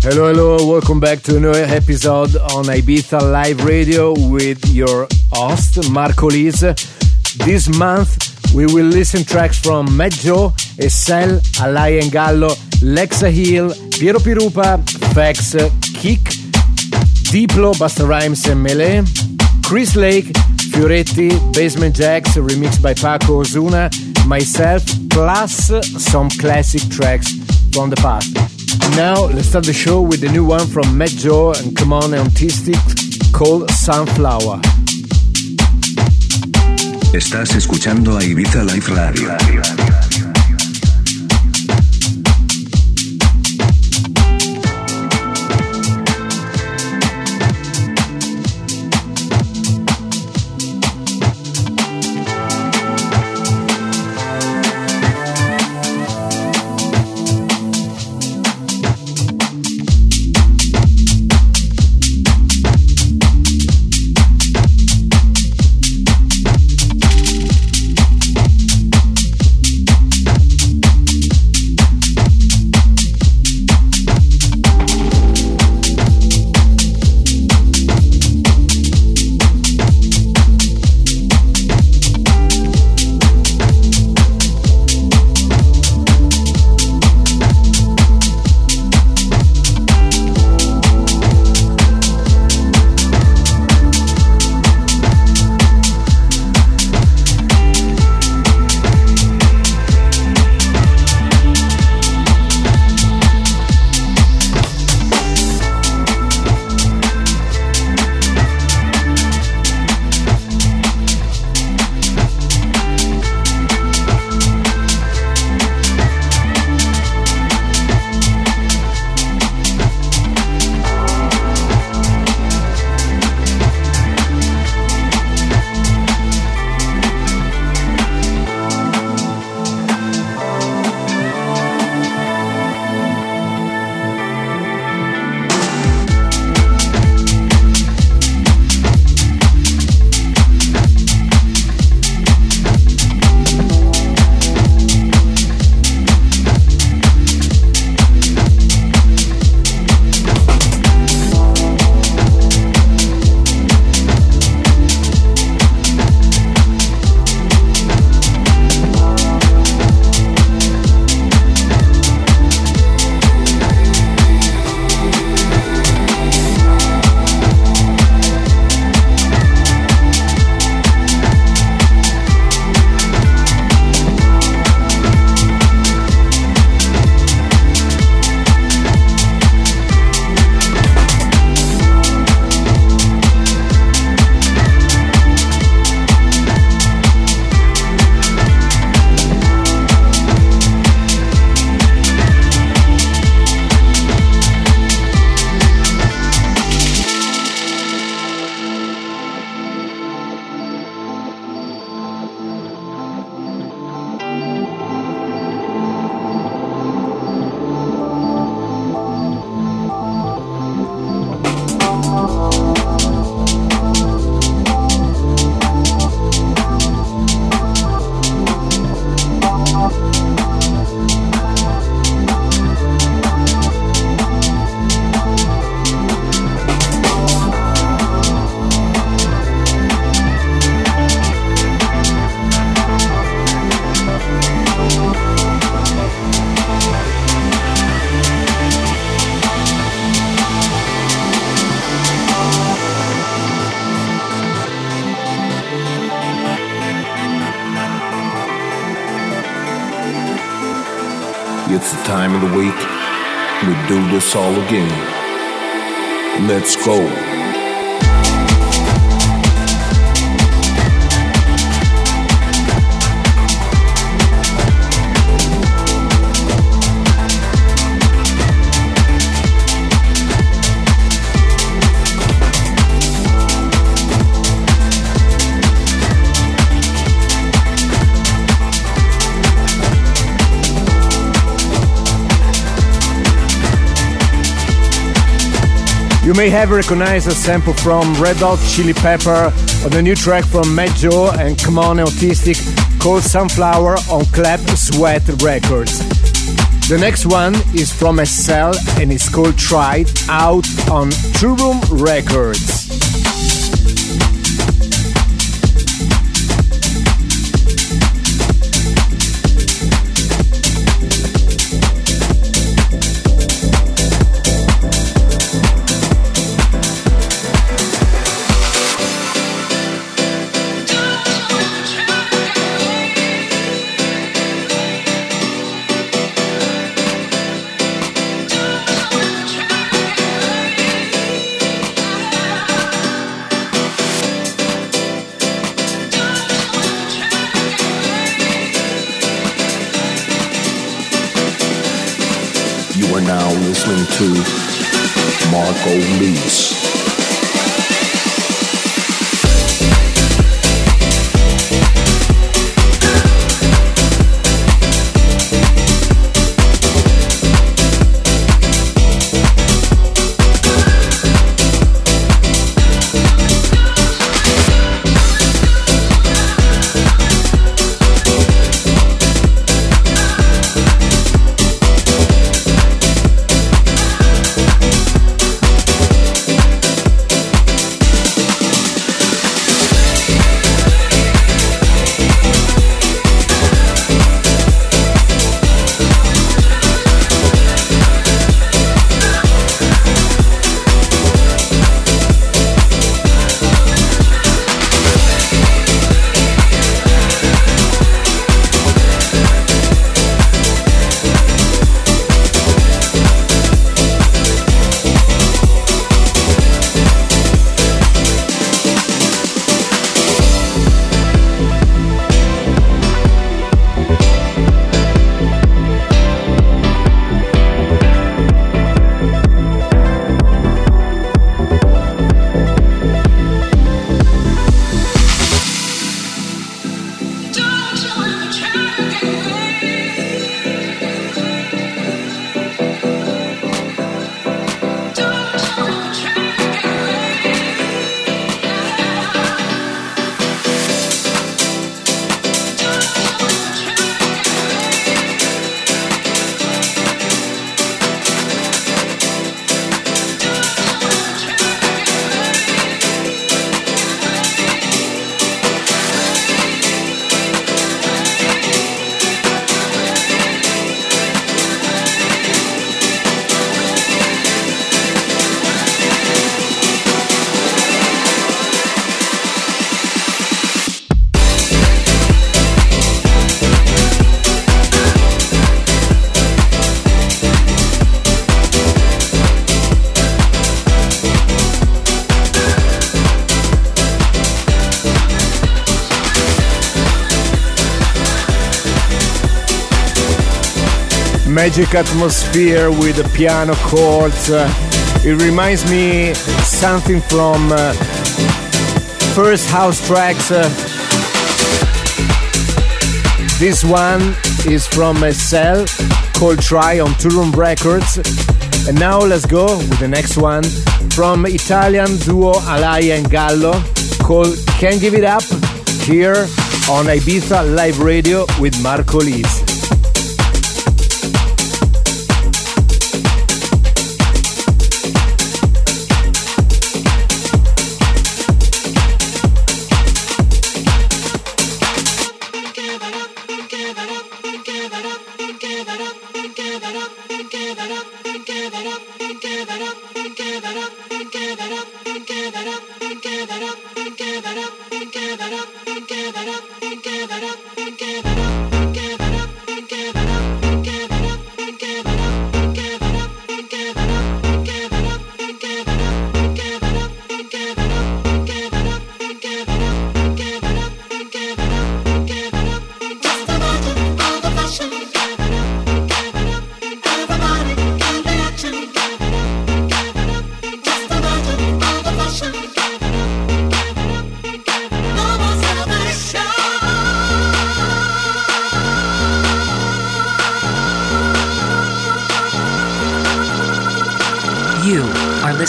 Hello, hello, welcome back to another episode on Ibiza Live Radio with your host, Marco Lys. This month, we will listen tracks from Mat.Joe, Essel, and Gallo, Lexa Hill, Piero Pirupa, Fex, KeeQ, Diplo, Busta Rhymes and Mele, Chris Lake, Fioretti, Basement Jaxx, remixed by Paco Osuna, myself, plus some classic tracks from the past. Now, let's start the show with the new one from Mat.Joe and Come On Otistic called Sunflower. Estás escuchando a Ibiza Live Radio. This all again. Let's go. You may have recognized a sample from Red Hot Chili Pepper on the new track from Mat.Joe and Come On Otistic called Sunflower on Clap Sweat Records. The next one is from ESSEL and it's called Tried out on True Room Records. To Marco Lys. Magic atmosphere with the piano chords. Uh, it reminds me something from uh, first house tracks. Uh, this one is from ESSEL called Try on Room Records. And now let's go with the next one from Italian duo Alaia and Gallo called Can't Give It Up here on Ibiza Live Radio with Marco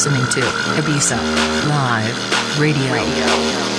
Lys. Ibiza Live Radio. Radio.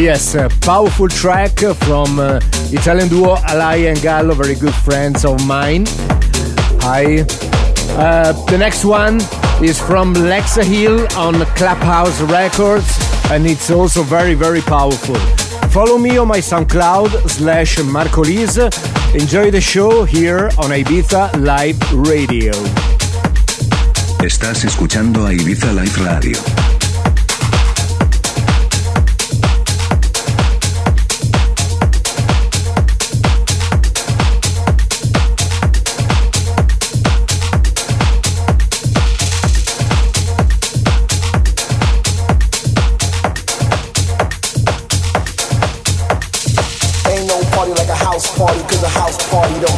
yes, a powerful track from uh, Italian duo Alaia and Gallo, very good friends of mine. Hi. Uh, the next one is from Lexa Hill on Clubhouse Records, and it's also very, very powerful. Follow me on my SoundCloud slash Marcolys. Enjoy the show here on Ibiza Live Radio. Estás escuchando a Ibiza Live Radio.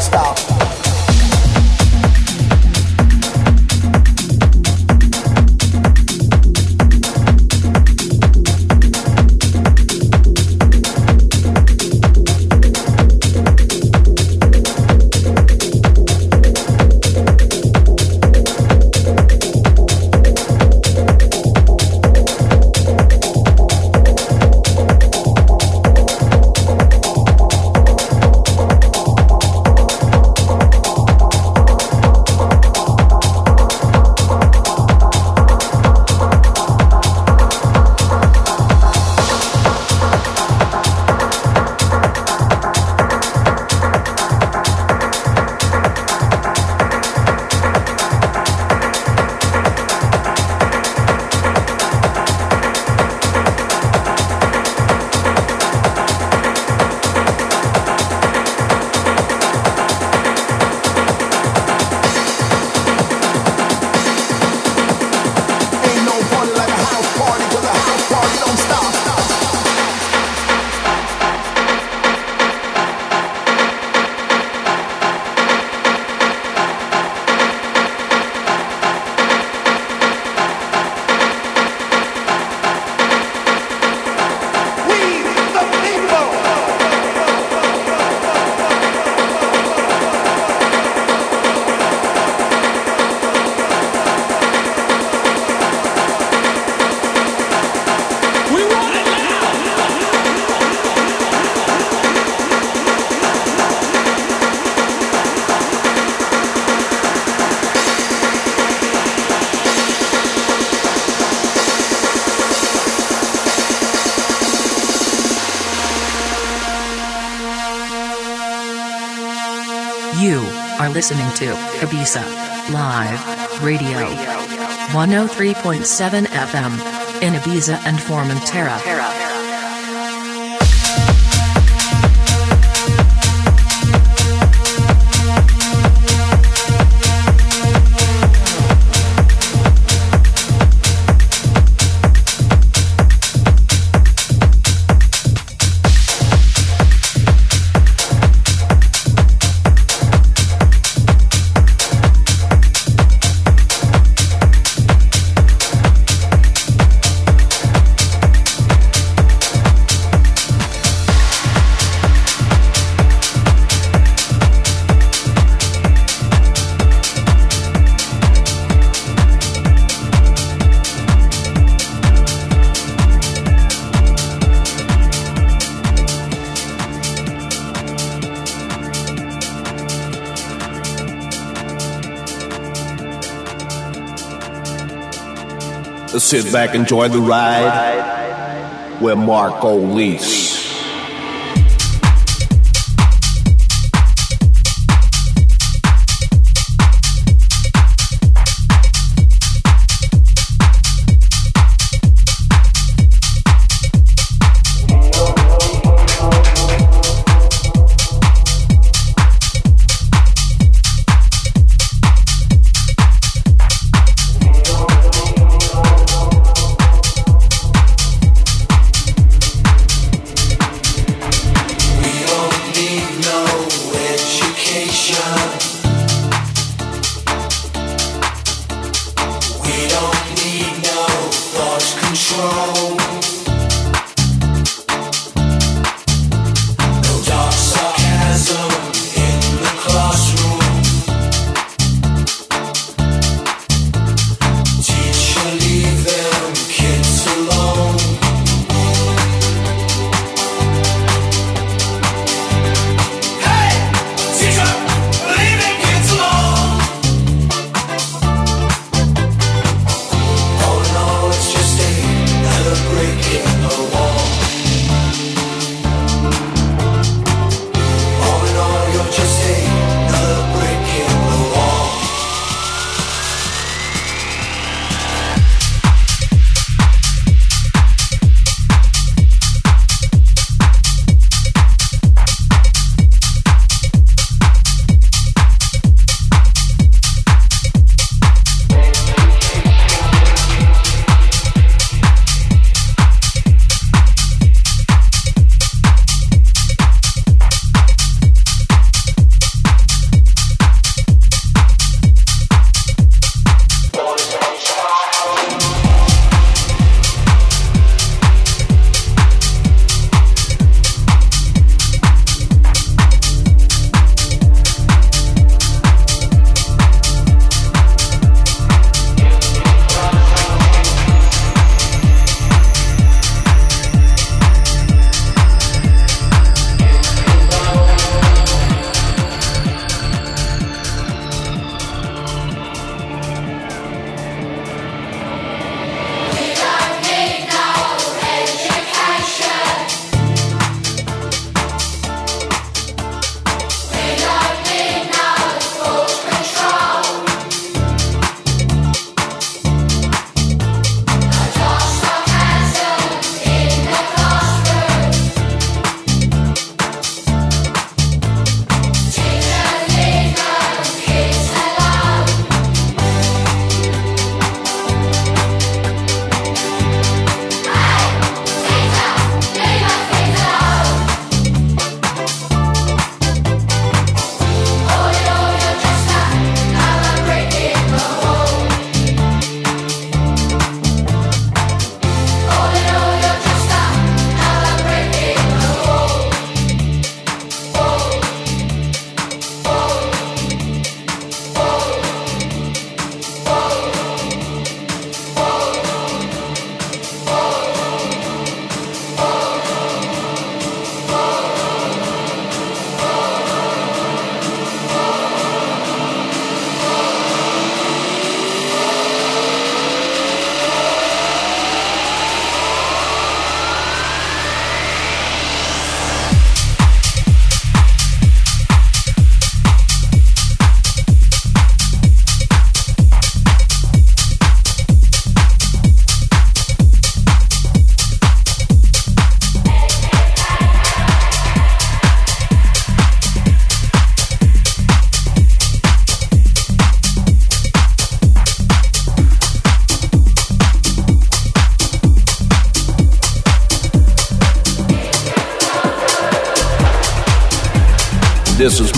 stop. Listening to Ibiza Live Radio 103.7 FM in Ibiza and Formentera. Sit back, enjoy the ride. We're Marco Lys.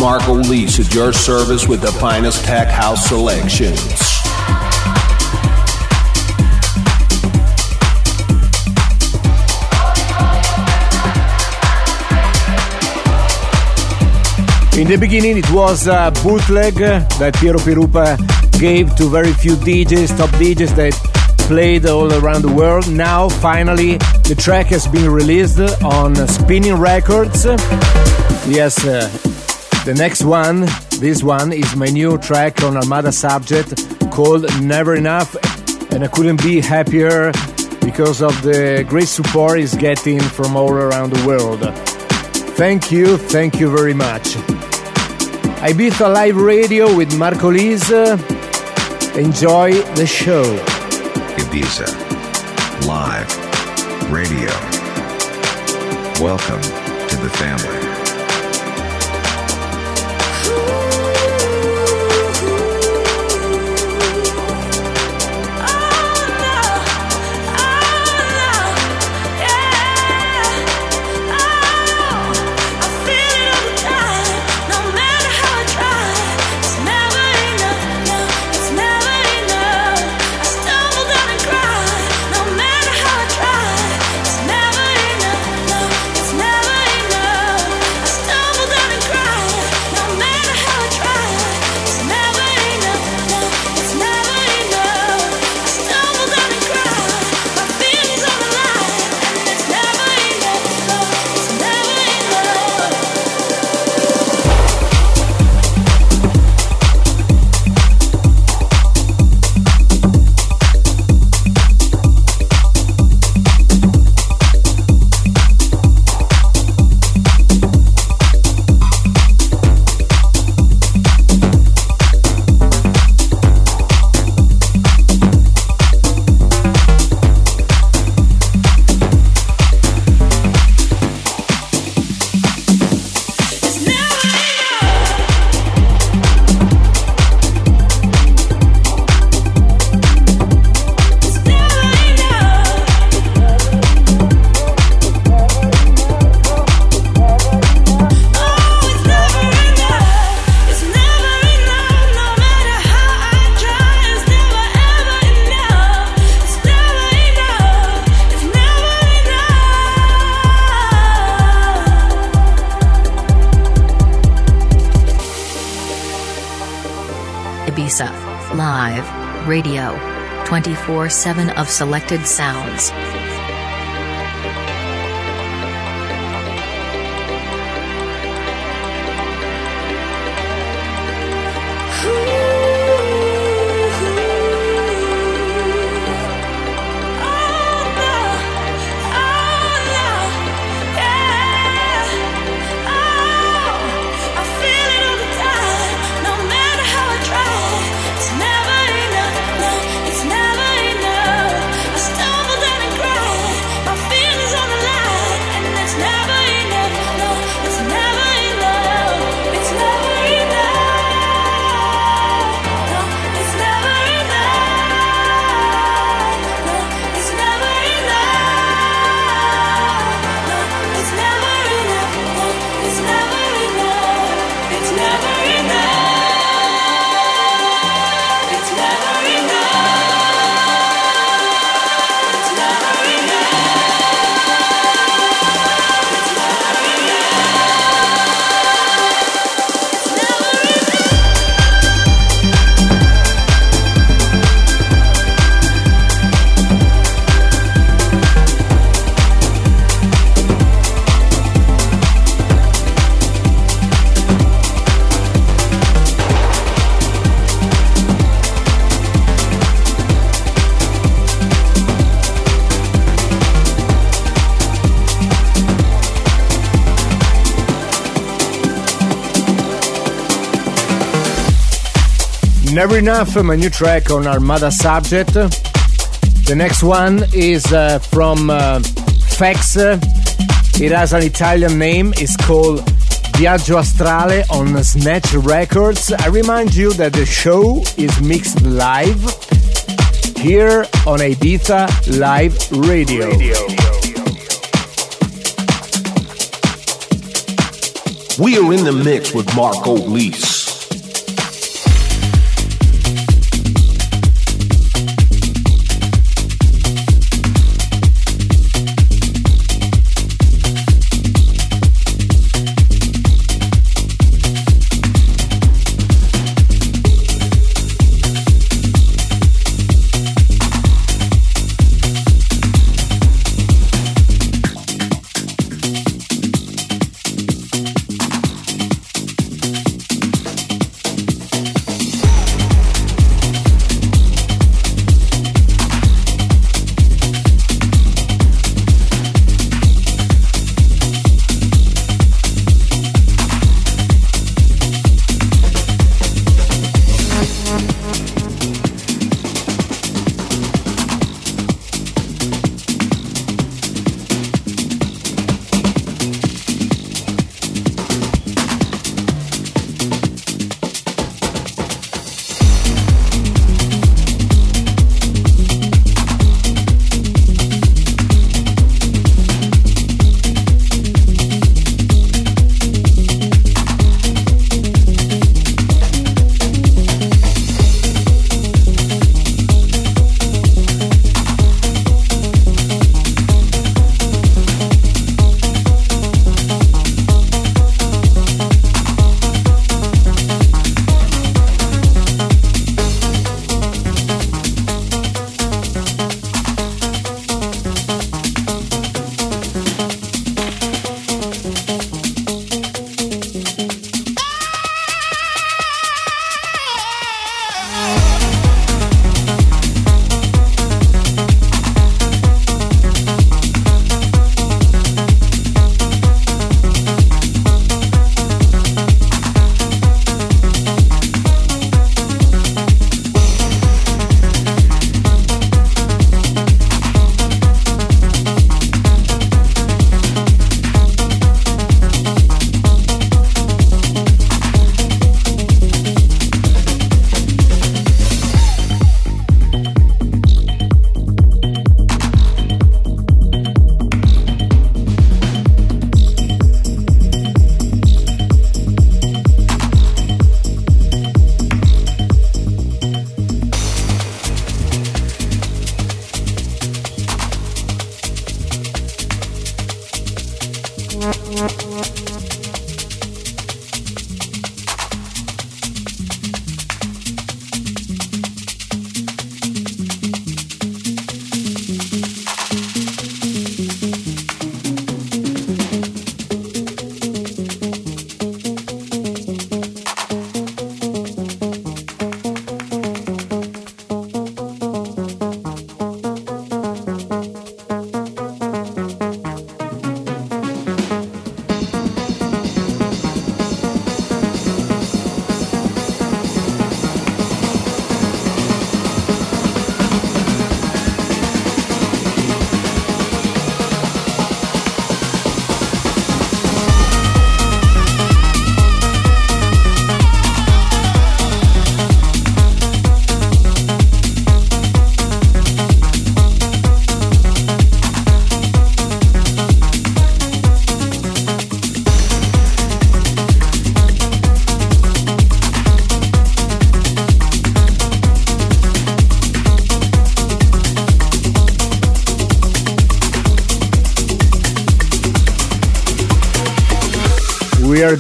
Marco Lys at your service with the finest tech house selections. In the beginning, it was a bootleg that Piero Pirupa gave to very few DJs, top DJs that played all around the world. Now, finally, the track has been released on Spinning Records. Yes, uh, the next one, this one, is my new track on Armada Subject called Never Enough, and I couldn't be happier because of the great support he's getting from all around the world. Thank you, thank you very much. Ibiza Live Radio with Marco Lys. Enjoy the show. Ibiza Live Radio. Welcome to the family. 24 7 of selected sounds. Never Enough, my new track on Armada Subject. The next one is uh, from uh, Fex. It has an Italian name. It's called Viaggio Astrale on Snatch Records. I remind you that the show is mixed live here on Ibiza Live Radio. Radio. We are in the mix with Marco Lys.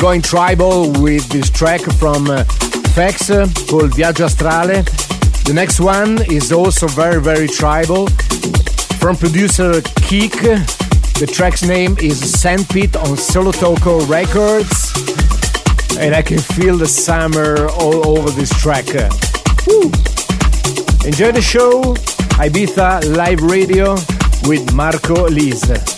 Going tribal with this track from uh, Fex uh, called Viaggio Astrale. The next one is also very, very tribal from producer KeeQ. The track's name is Sandpit on Solotoco Records. And I can feel the summer all over this track. Woo. Enjoy the show. Ibiza Live Radio with Marco Lys.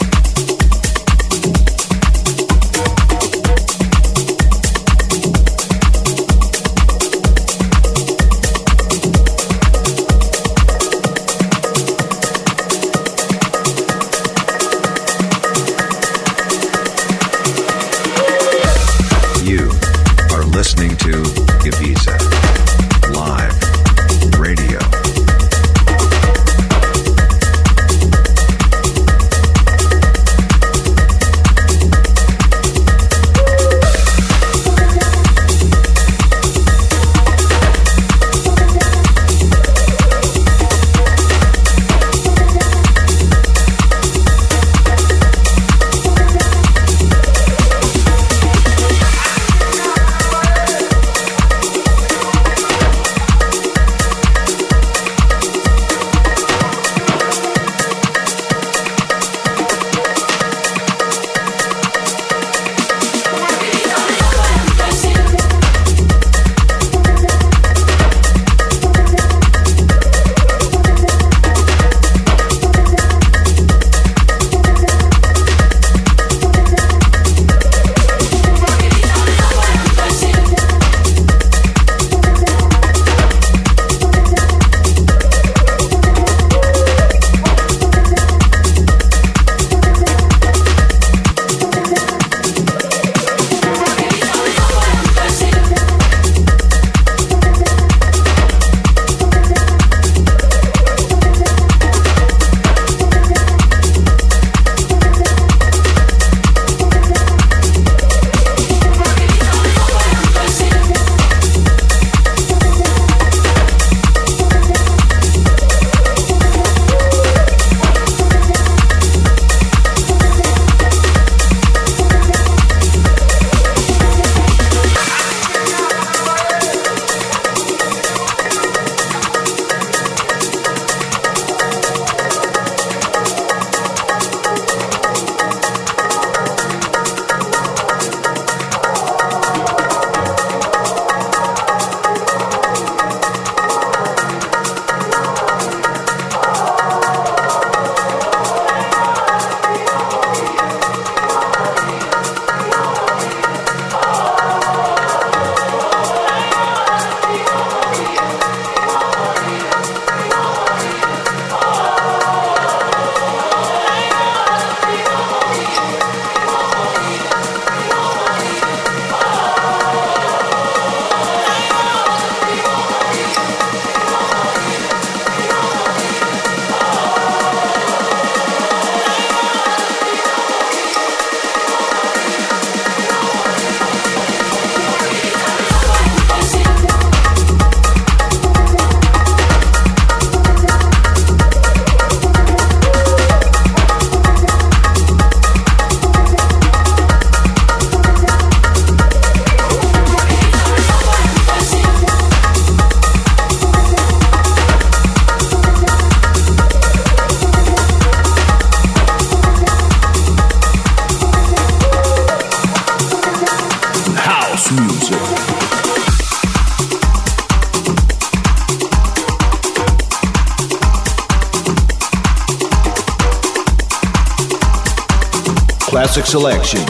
Selection.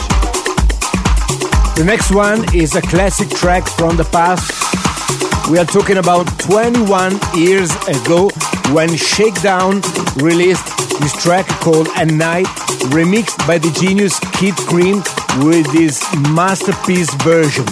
The next one is a classic track from the past. We are talking about 21 years ago when Shakedown released this track called At Night, remixed by the genius Kid Creme with this masterpiece version.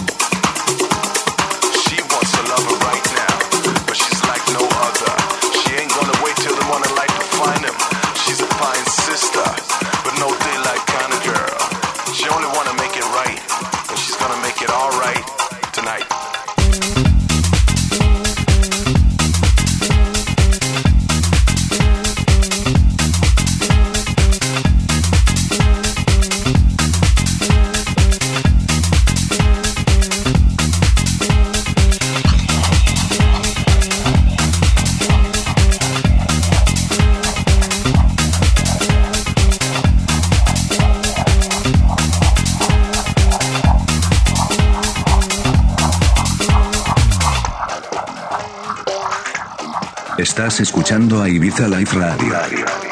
Estás escuchando a Ibiza Life Radio.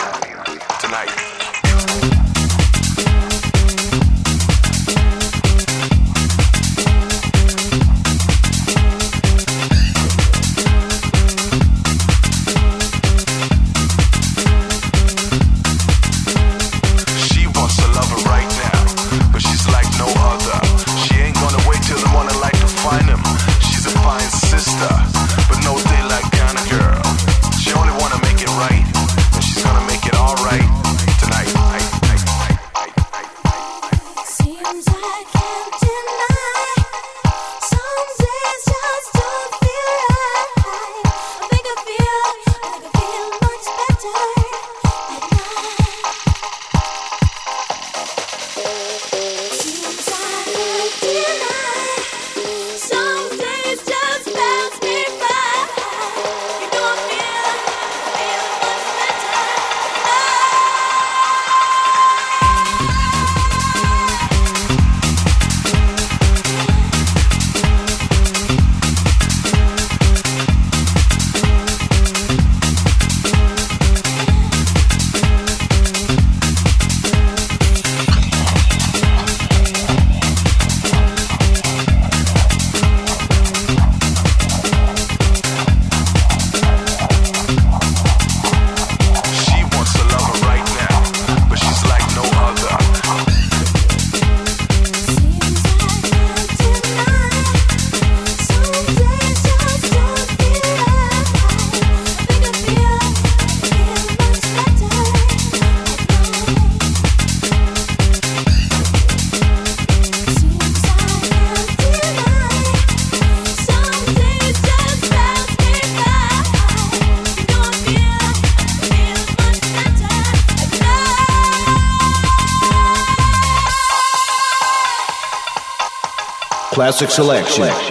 classic selection.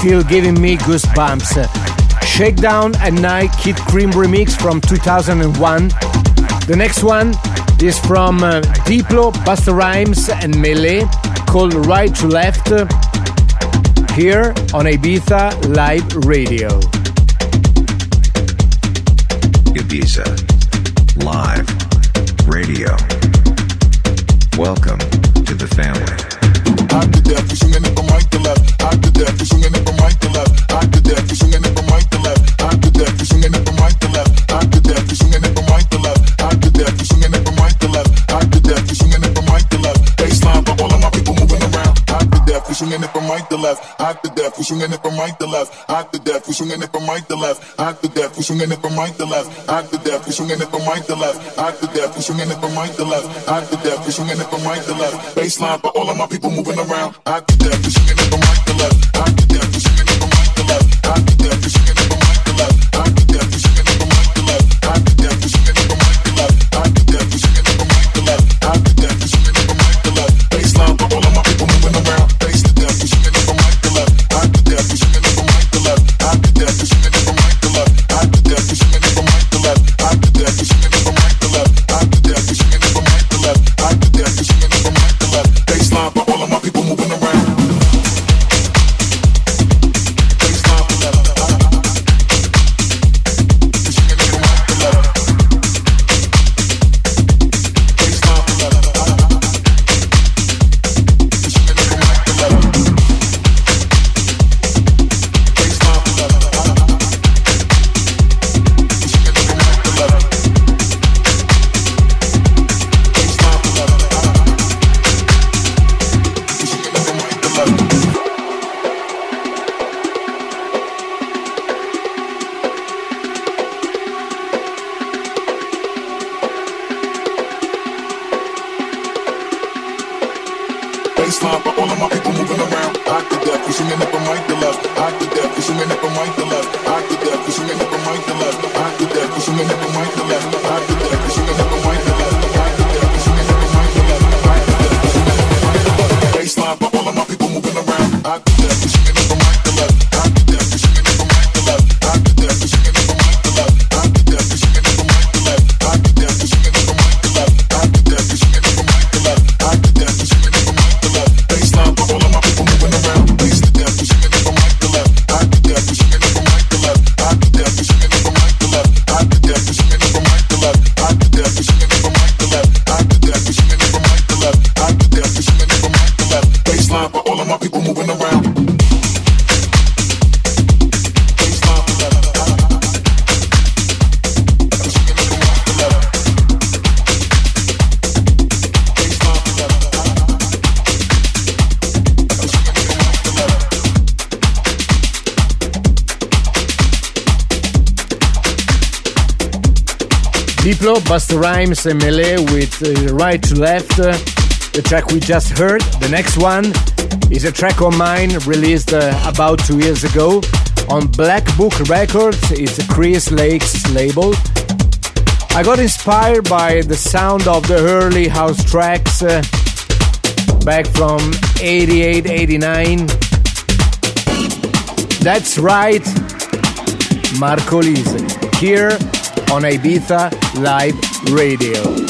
still giving me goosebumps. Shakedown at Night Kid Creme remix from 2001. The next one is from uh, Diplo, Busta Rhymes, and Mele called Right to Left here on Ibiza Live Radio. right to left, death. We swinging it from right to left, hot the death. We swinging it from right to left, hot the death. We swinging it from right to left, hot the death. We swinging it from right to left, hot the death. We swinging it from right to left, hot the death. We swinging it from right to left. Baseline for all of my people moving around, hot to death. We swinging it from right to left. Diplo, Busta Rhymes, and Mele with uh, Right to Left. Uh, the track we just heard. The next one is a track of mine released uh, about two years ago on Black Book Records. It's Chris Lake's label. I got inspired by the sound of the early house tracks uh, back from 88 89. That's right, Marco Lys. Here on Ibiza Live Radio.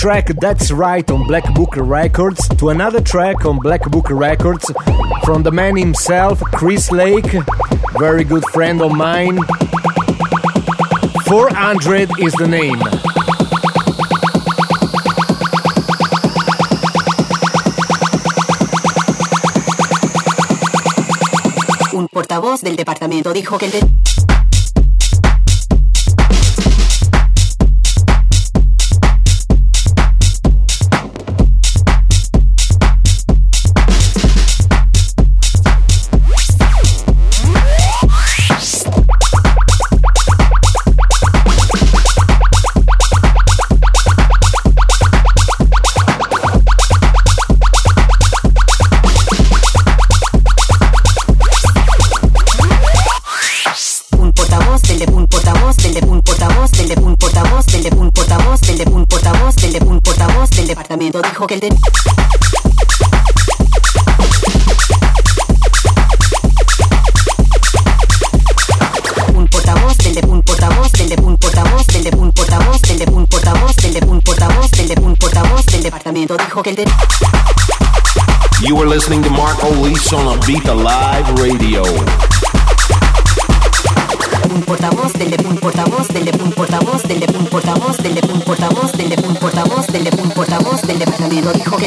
Track That's Right on Black Book Records to another track on Black Book Records from the man himself, Chris Lake, very good friend of mine. 400 is the name. Un portavoz del departamento dijo que el de de... Un portavoz del portavoz del portavoz del portavoz del portavoz del portavoz del portavoz del departamento dijo que. You are listening to Marco Lis on Ibiza Live Radio. Un portavoz delle un portavoz delle un portavoz delle un portavoz delle un portavoz delle un portavoz delle un portavoz del departamento dijo que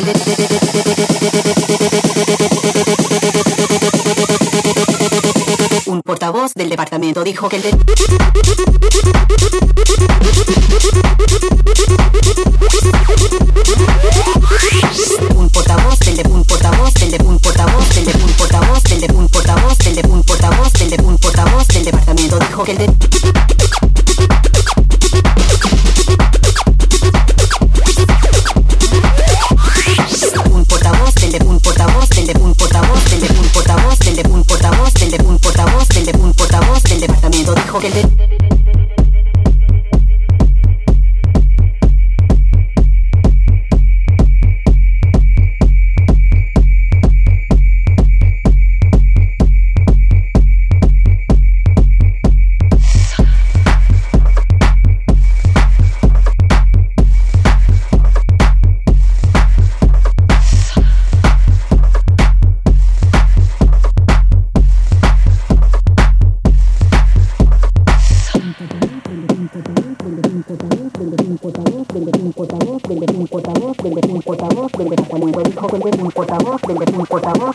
un portavoz del departamento dijo que el que el de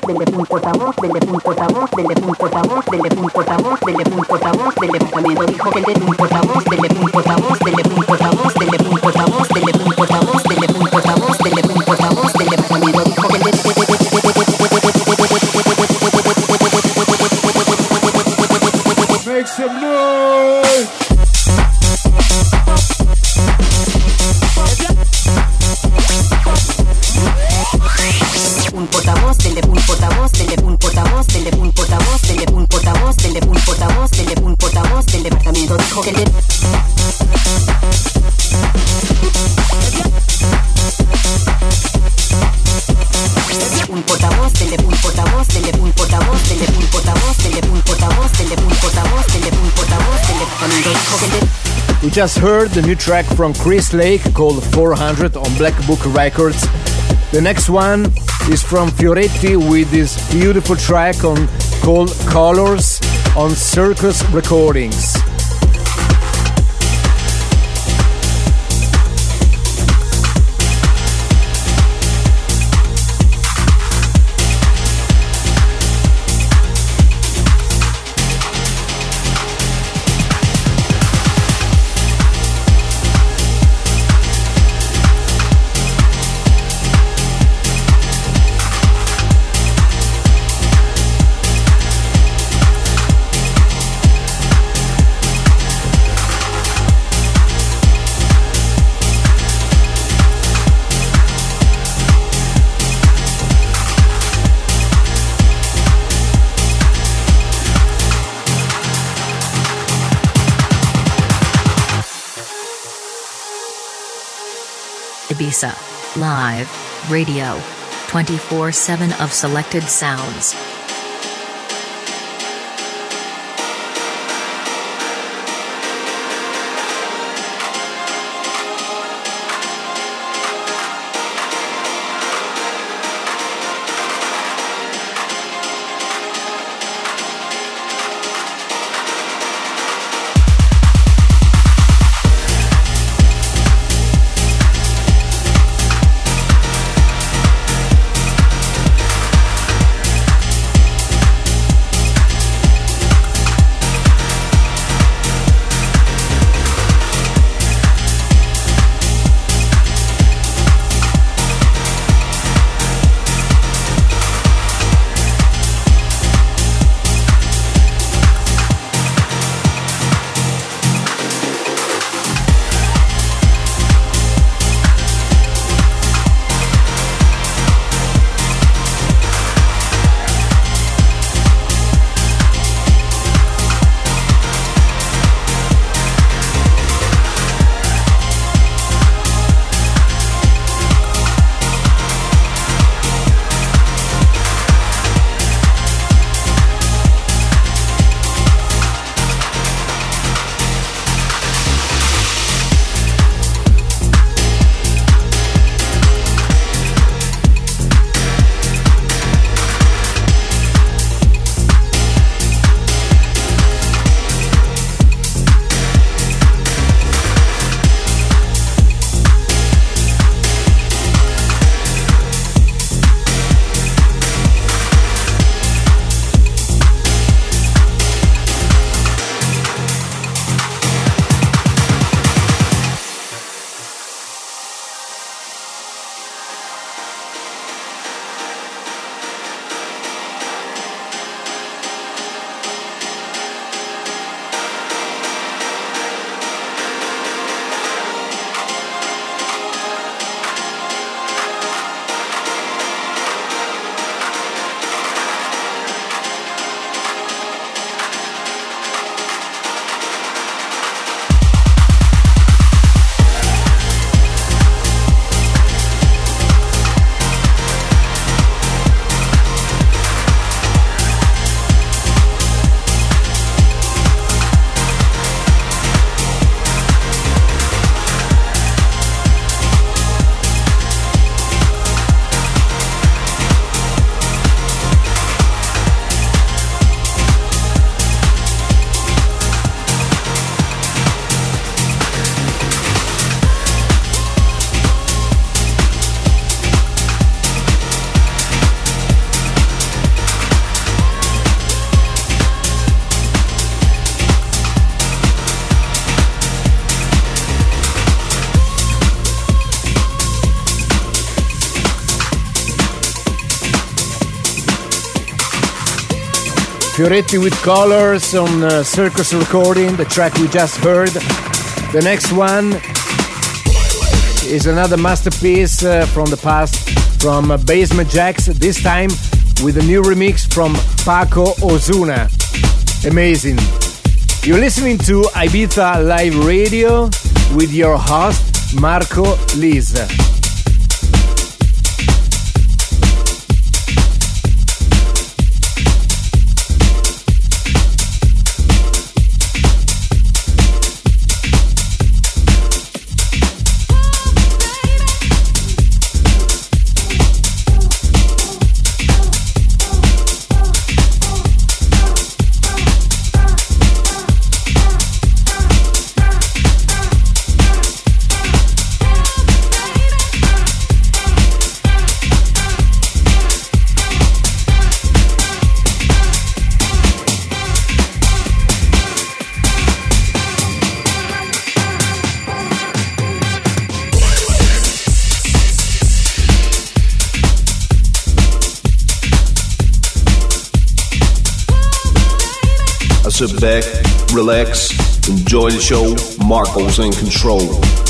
portavoz del de un portavoz del de un portavoz del de un portavoz del de un portavoz del de un portavoz del departamento dijo que un portavoz del un portavoz de un portavoz de un portavoz just heard the new track from Chris Lake called 400 on Black Book Records. The next one is from Fioretti with this beautiful track on called Colors on Circus Recordings. Ibiza. Live. Radio. 24 7 of selected sounds. Fioretti with Colors on uh, Circus Recording, the track we just heard. The next one is another masterpiece uh, from the past from uh, Basement Jaxx, this time with a new remix from Paco Osuna. Amazing. You're listening to Ibiza Live Radio with your host, Marco Lys. Sit back, relax, enjoy the show. Marco's in control.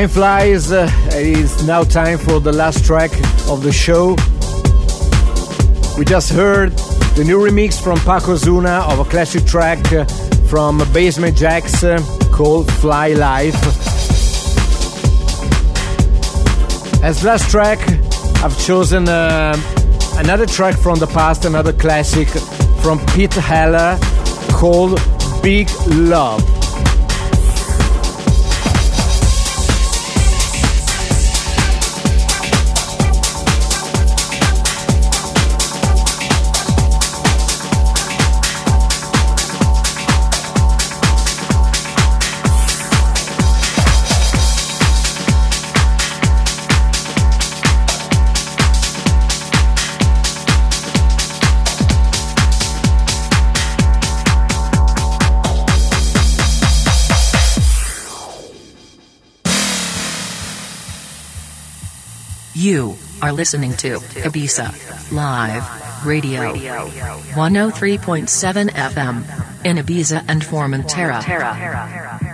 Time flies. Uh, it is now time for the last track of the show. We just heard the new remix from Paco Osuna of a classic track uh, from Basement Jaxx uh, called Fly Life. As last track, I've chosen uh, another track from the past, another classic from Pete Heller called Big Love. You are listening to Ibiza Live Radio 103.7 FM in Ibiza and Formentera.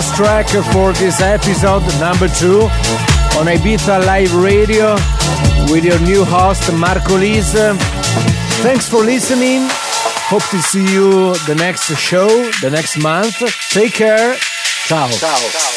Last track for this episode, number two, on Ibiza Live Radio with your new host, Marco Lys. Thanks for listening. Hope to see you the next show, the next month. Take care. Ciao. Ciao. Ciao.